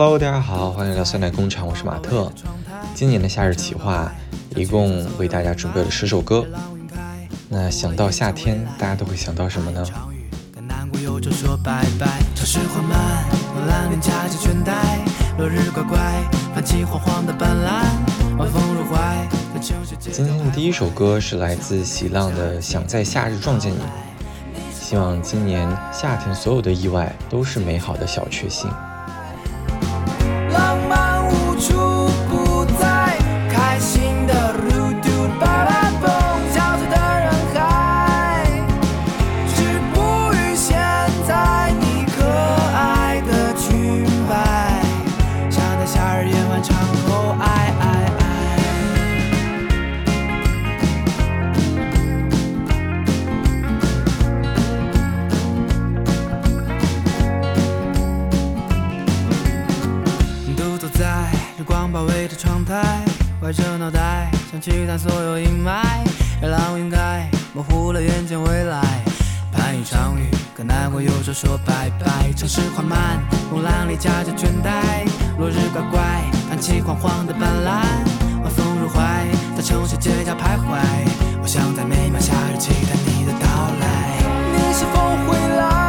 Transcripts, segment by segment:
Hello，大家好，欢迎来到酸奶工厂，我是马特。今年的夏日企划一共为大家准备了十首歌。那想到夏天，大家都会想到什么呢？今天的第一首歌是来自喜浪的《想在夏日撞见你》，希望今年夏天所有的意外都是美好的小确幸。歪着脑袋，想驱散所有阴霾，让浪云盖模糊了眼前未来。盼一场雨，可难过，有时说拜拜。城市缓慢，风浪里夹着倦怠。落日乖乖，泛起黄黄的斑斓。晚风入怀，在城市街角徘徊。我想在每秒夏日期待你的到来。你是否会来？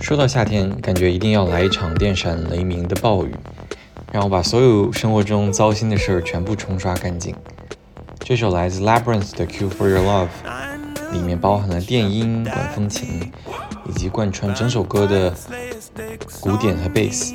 说到夏天，感觉一定要来一场电闪雷鸣的暴雨，让我把所有生活中糟心的事儿全部冲刷干净。这首来自 Labyrinth 的《Cue for Your Love》里面包含了电音、管风琴，以及贯穿整首歌的鼓点和贝斯，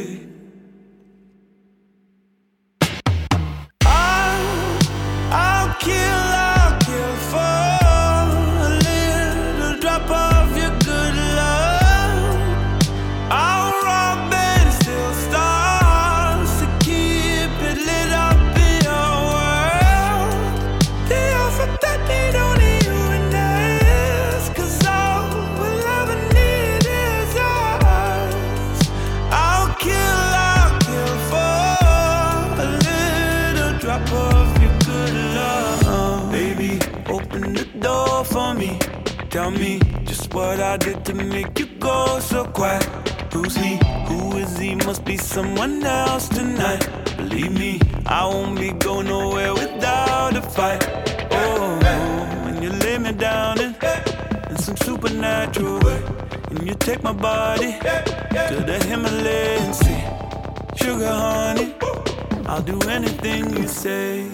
take my body to the Himalayan sea. Sugar honey, I'll do anything you say.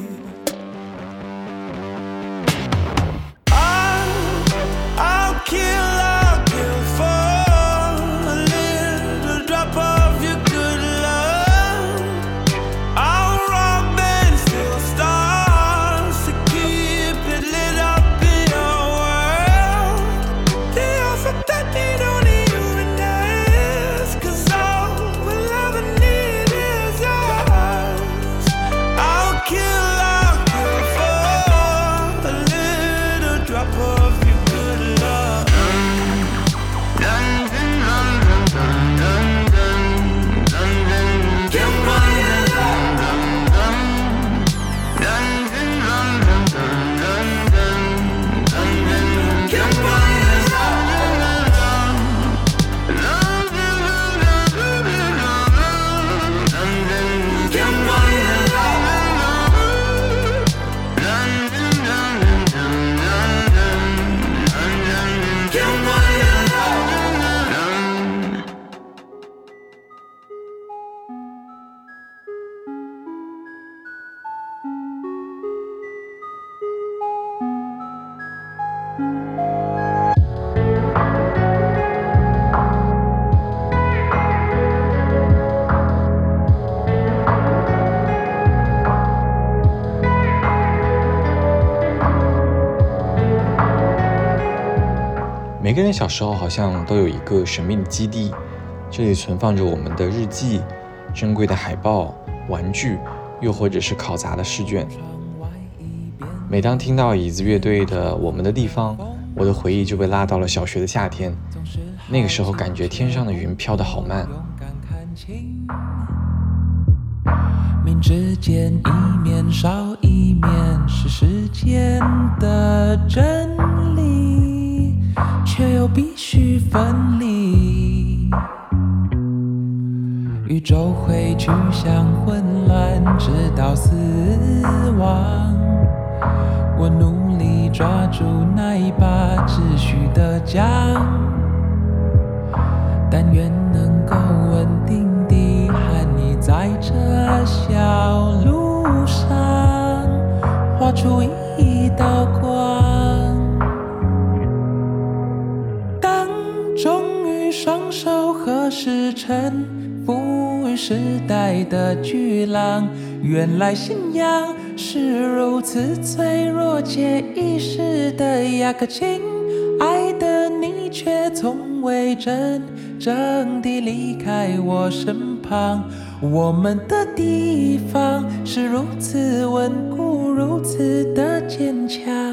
每个人小时候好像都有一个神秘的基地，这里存放着我们的日记、珍贵的海报、玩具，又或者是考砸的试卷。每当听到椅子乐队的《我们的地方》，我的回忆就被拉到了小学的夏天。那个时候感觉天上的云飘得好慢，明之间一面少一面是时间的真理，却又必须分离。宇宙会趋向混乱，直到死亡。我努力抓住那一把秩序的桨。但愿能够稳定地和你在这小路上画出一道光。手合十成赋予时代的巨浪，原来信仰是如此脆弱且易逝的呀，可亲爱的你却从未真正地离开我身旁。我们的地方是如此稳固，如此的坚强。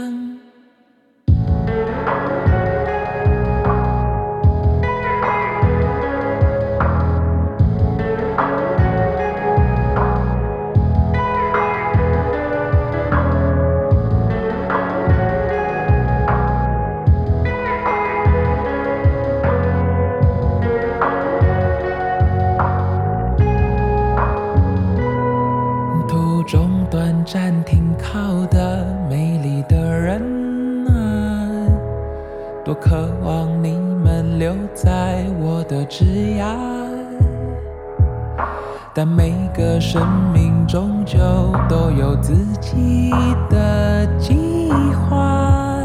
多渴望你们留在我的枝桠。但每个生命终究都有自己的计划，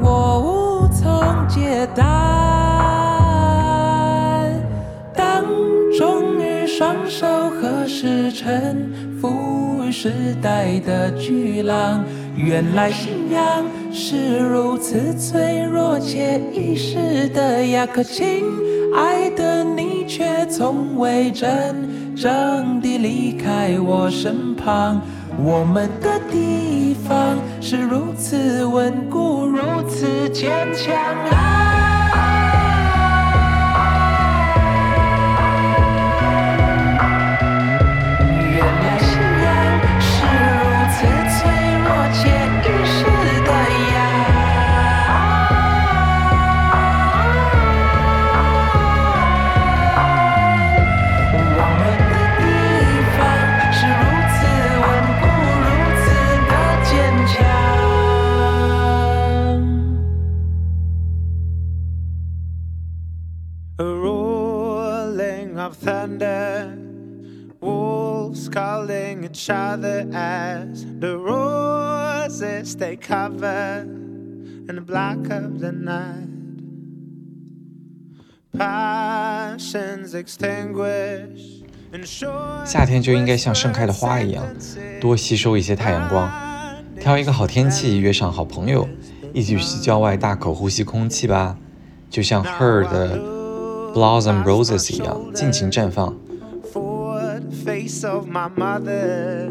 我无从解答。当终于双手合十成赋予时代的巨浪，原来信仰是如此脆弱且易逝的呀！可亲爱的你却从未真正的离开我身旁。我们的地方是如此稳固，如此坚强啊！Each other as the roses they cover in the black of the night. Passions extinguished. 夏天就应该像盛开的花一样，多吸收一些太阳光。挑一个好天气，约上好朋友，一起去郊外大口呼吸空气吧，就像 Her 的 Blossom Roses 一样，尽情绽放。Face of my mother.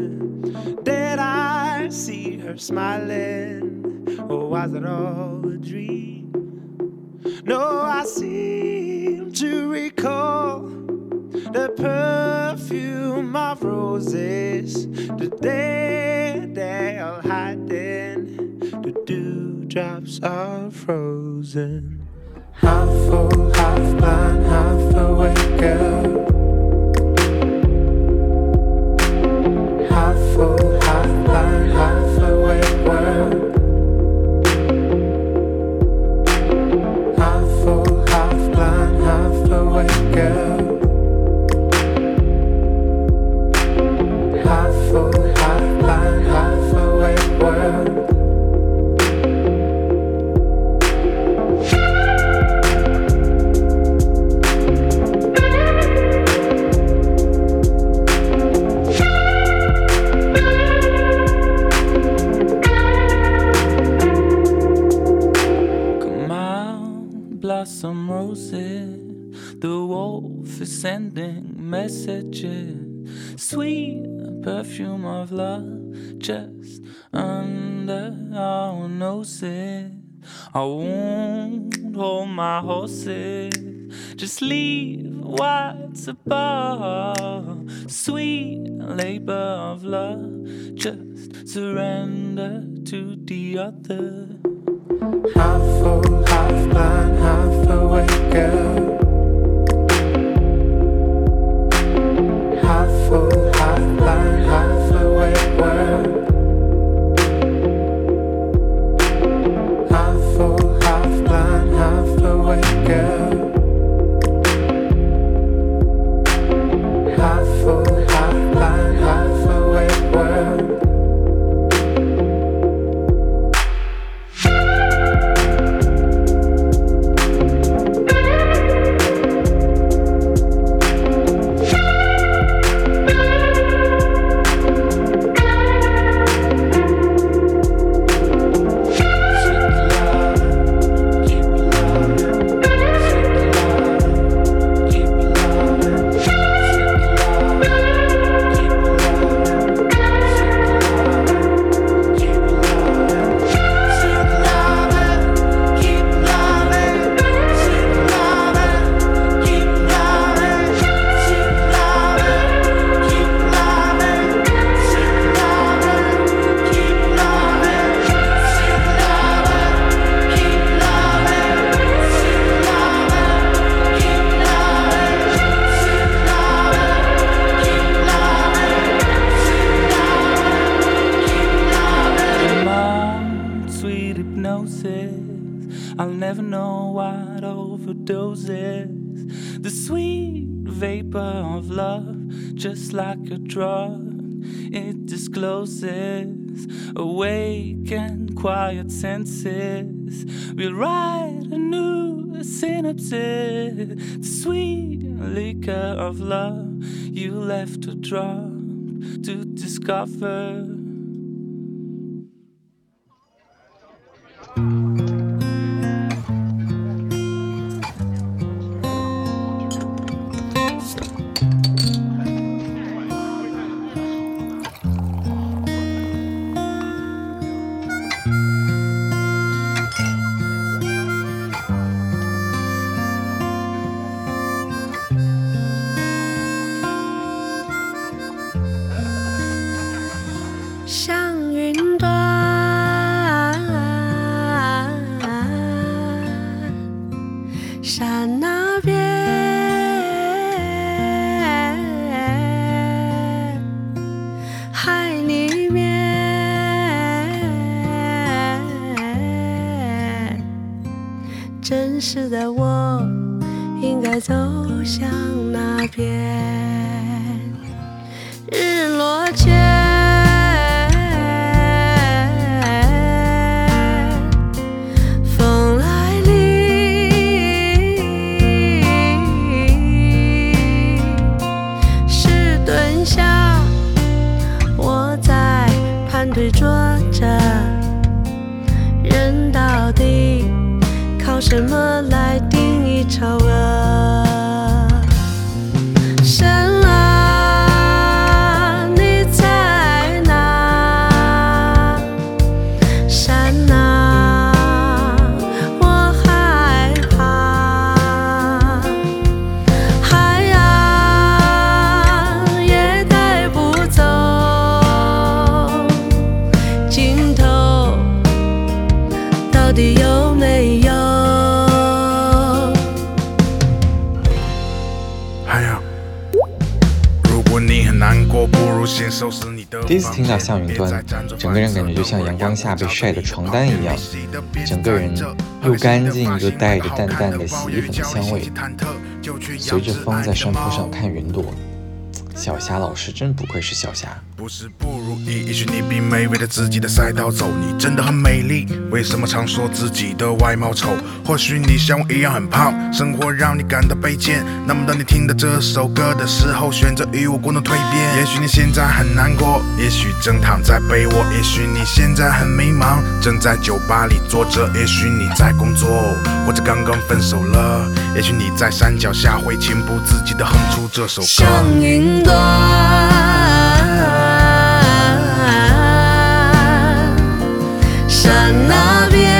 Did I see her smiling? Or was it all a dream? No, I seem to recall the perfume of roses, the day they are hiding, the dewdrops are frozen. Half full, half blind, half awake, girl. half blind, half awake world. Sweet perfume of love just under our noses. I won't hold my horses, just leave what's above. Sweet labor of love, just surrender to the other half awake, half awake. Of love you left a drop to discover. 是的我应该走向哪边日落前风来临石墩下我在盘腿坐什么听到向云端，整个人感觉就像阳光下被晒的床单一样，整个人又干净又带着淡淡的洗衣粉的香味。随着风在山坡上看云朵，小霞老师真不愧是小霞。不是不如意，也许你并没围着自己的赛道走，你真的很美丽。为什么常说自己的外貌丑？或许你像我一样很胖，生活让你感到卑贱。那么当你听到这首歌的时候，选择与我共同蜕变。也许你现在很难过，也许正躺在被窝，也许你现在很迷茫，正在酒吧里坐着，也许你在工作，或者刚刚分手了。也许你在山脚下会情不自禁地哼出这首歌。像云端，山那边，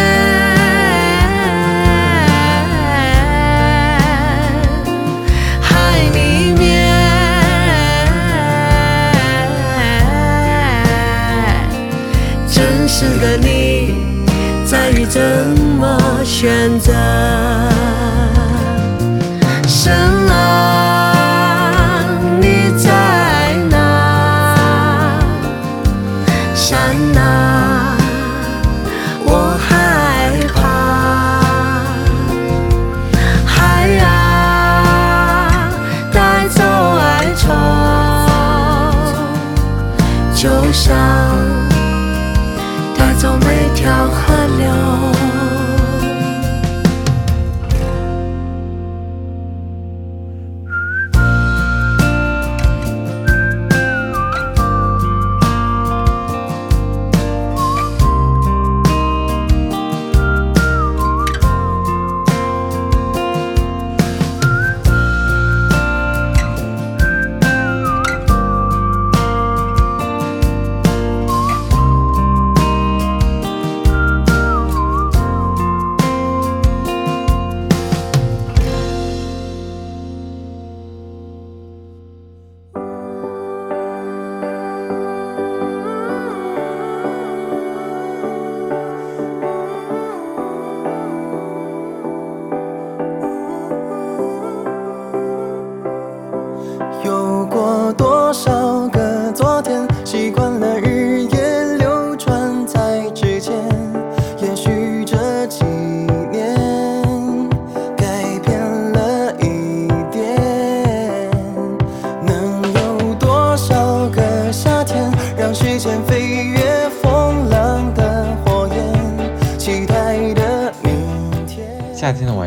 海里面，真实的你在于怎么选择。每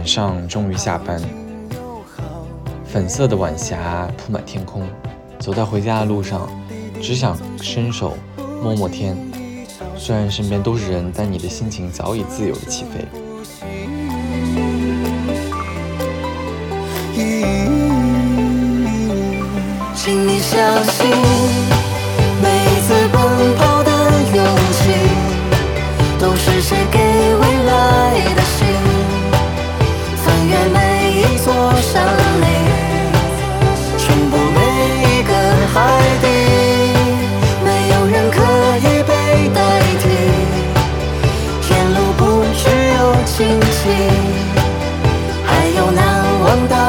晚上终于下班，粉色的晚霞铺满天空。走在回家的路上，只想伸手摸摸天。虽然身边都是人，但你的心情早已自由的起飞。请你相信，难忘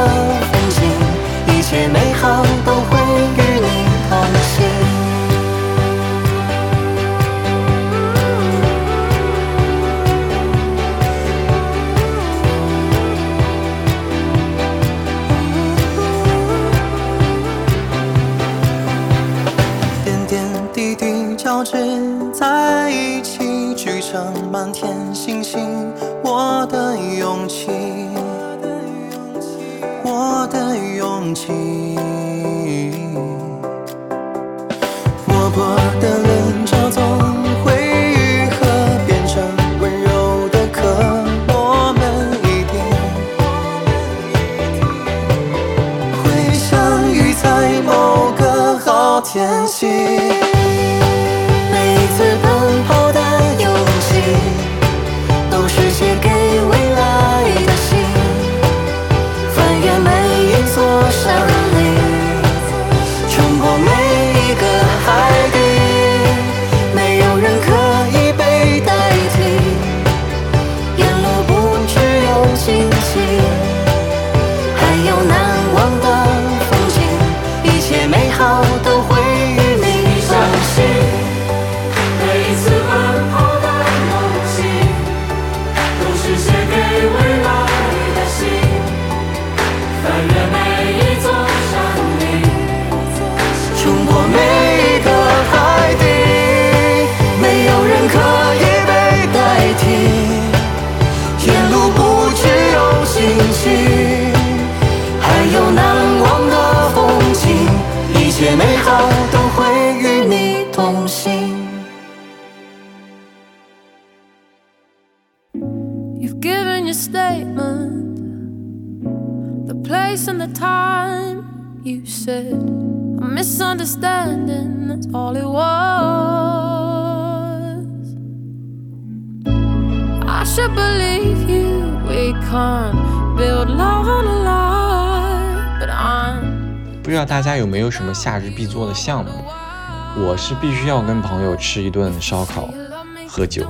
can't build love on a lie, but I'm 不知道大家有没有什么夏日必做的项目？我是必须要跟朋友吃一顿烧烤，喝酒，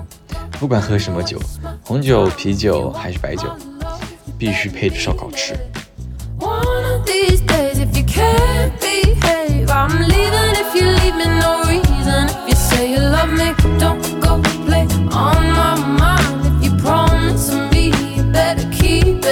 不管喝什么酒，红酒、啤酒还是白酒，必须配着烧烤吃。On my mind.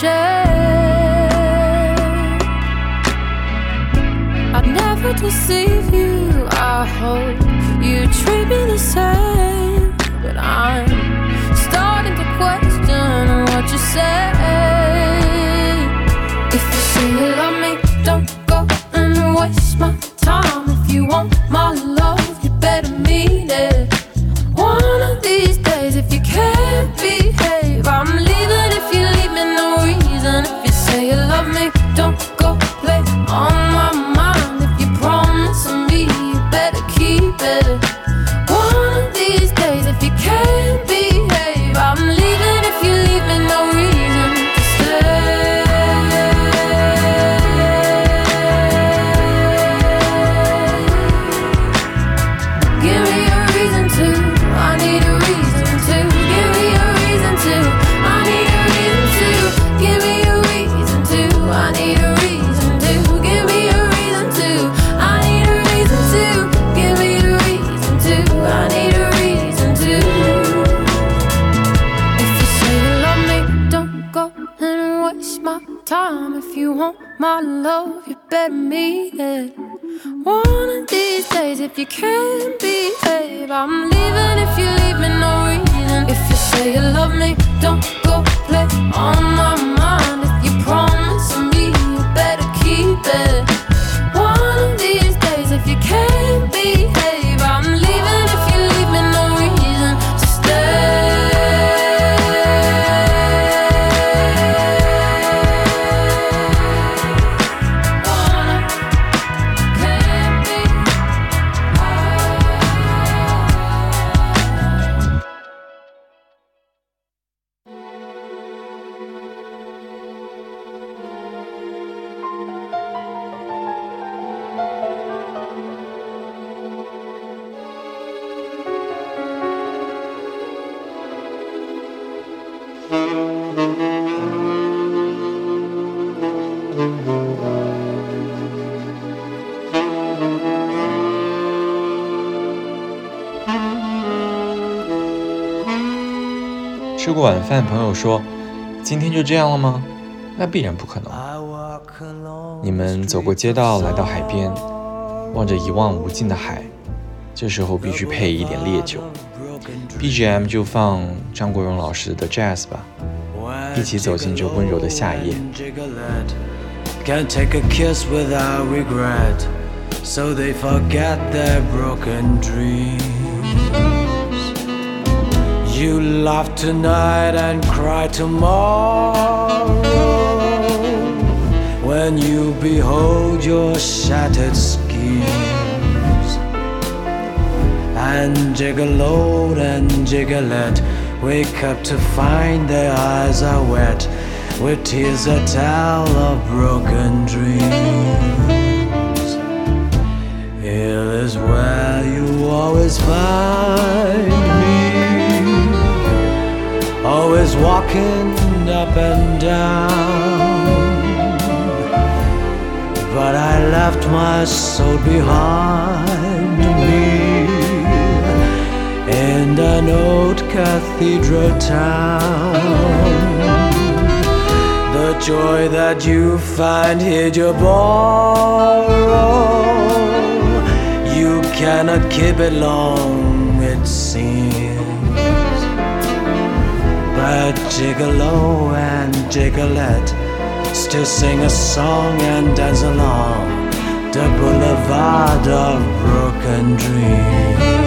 shame. I'd never deceive you. I hope you treat me the same. our love, you better mean it. One of these days, if you can be, babe, I'm leaving if you leave me no reason. If you say you love me, don't go play on my mind. If you promise me, you better keep it. 吃过晚饭朋友说今天就这样了吗？那必然不可能。你们走过街道来到海边望着一望无尽的海这时候必须配一点烈酒。Bgm 就放张国荣老师的 jazz 吧。一起走进这温柔的夏夜。Can't take a kiss without regret so they forget their broken dreams. You laugh tonight and cry tomorrow when you behold your shattered schemes. And Gigolo and Gigolette wake up to find their eyes are wet with tears that tell of broken dreams. Here is where you always find walking up and down. But I left my soul behind me in an old cathedral town. The joy that you find here you borrow, you cannot keep it long, But Gigolo and Gigolette still sing a song and dance along the boulevard of broken dreams.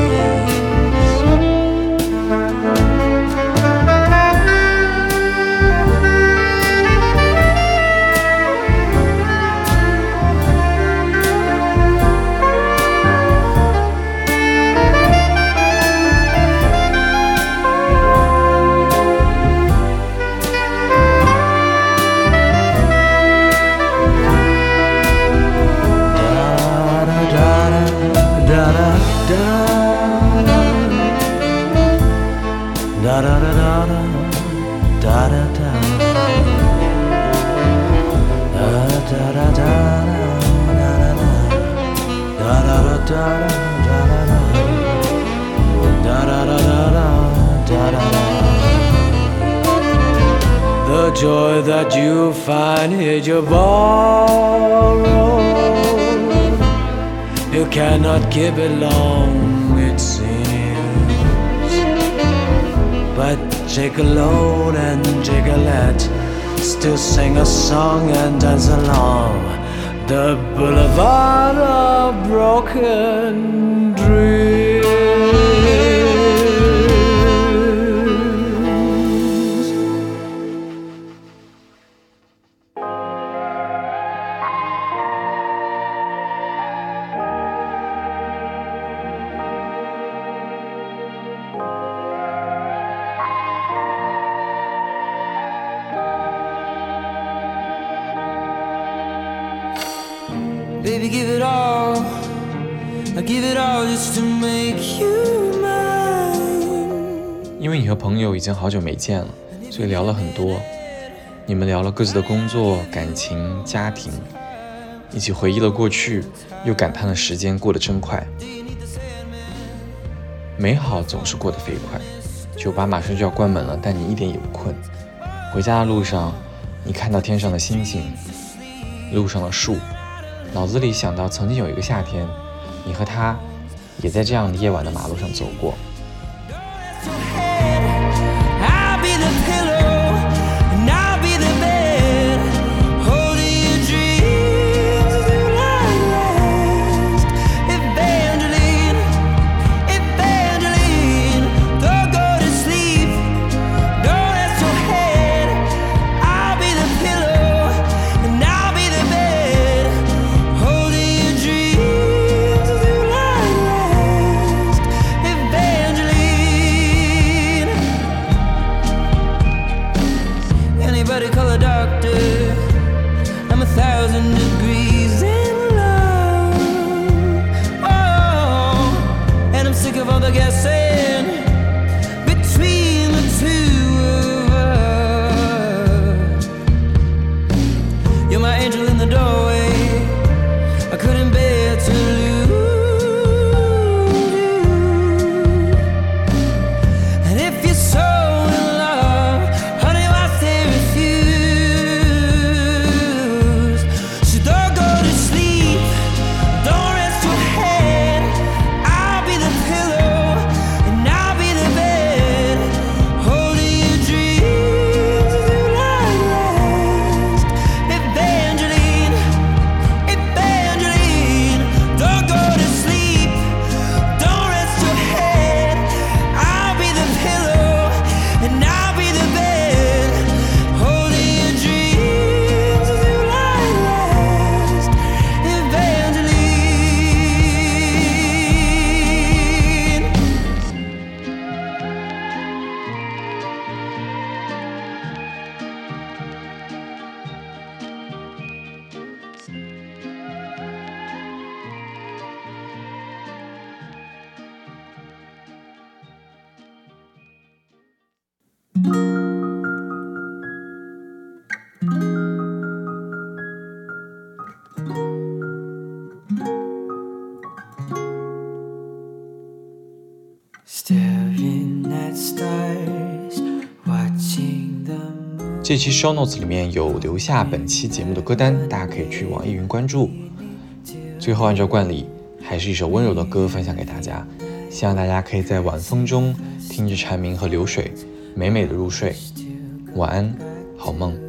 You borrow. You cannot keep it long, it seems. But Gigolo and Gigolette still sing a song and dance along. The boulevard of broken Give it all. Give it all just to make you mine. 因为你和朋友已经好久没见了，所以聊了很多。你们聊了各自的工作、感情、家庭，一起回忆了过去，又感叹了时间过得真快。美好总是过得飞快。酒吧马上就要关门了，但你一点也不困。回家的路上，你看到天上的星星，路上的树，脑子里想到曾经有一个夏天，你和他也在这样的夜晚的马路上走过。这期 show notes 里面有留下本期节目的歌单大家可以去网易云关注。最后按照惯例还是一首温柔的歌分享给大家希望大家可以在晚风中听着蝉鸣和流水美美的入睡。晚安好梦。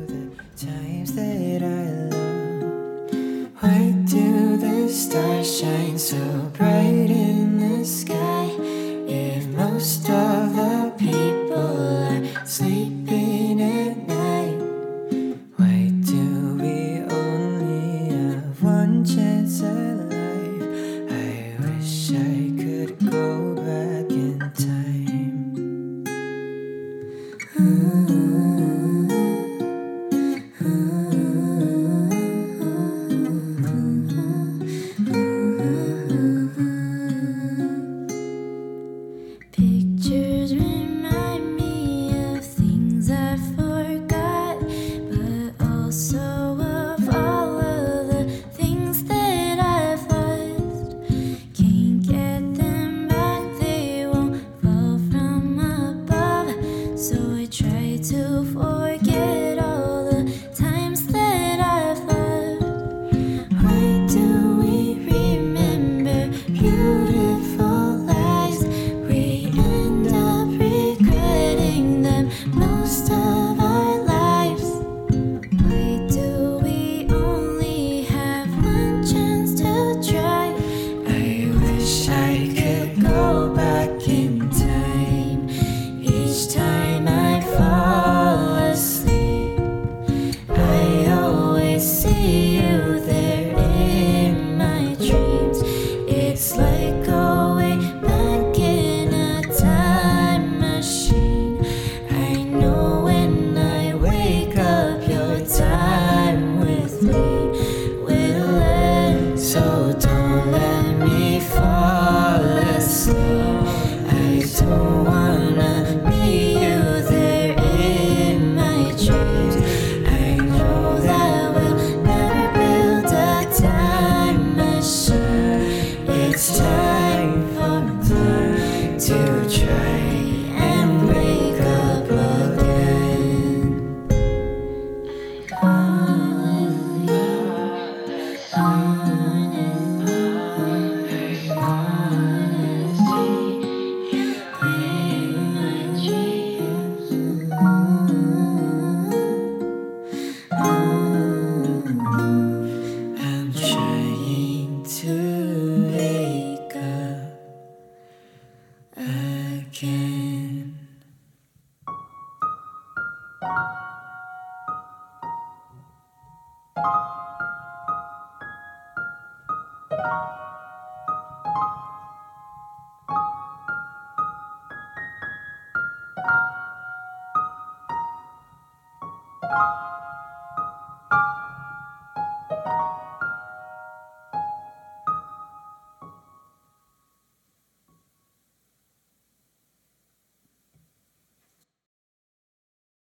day.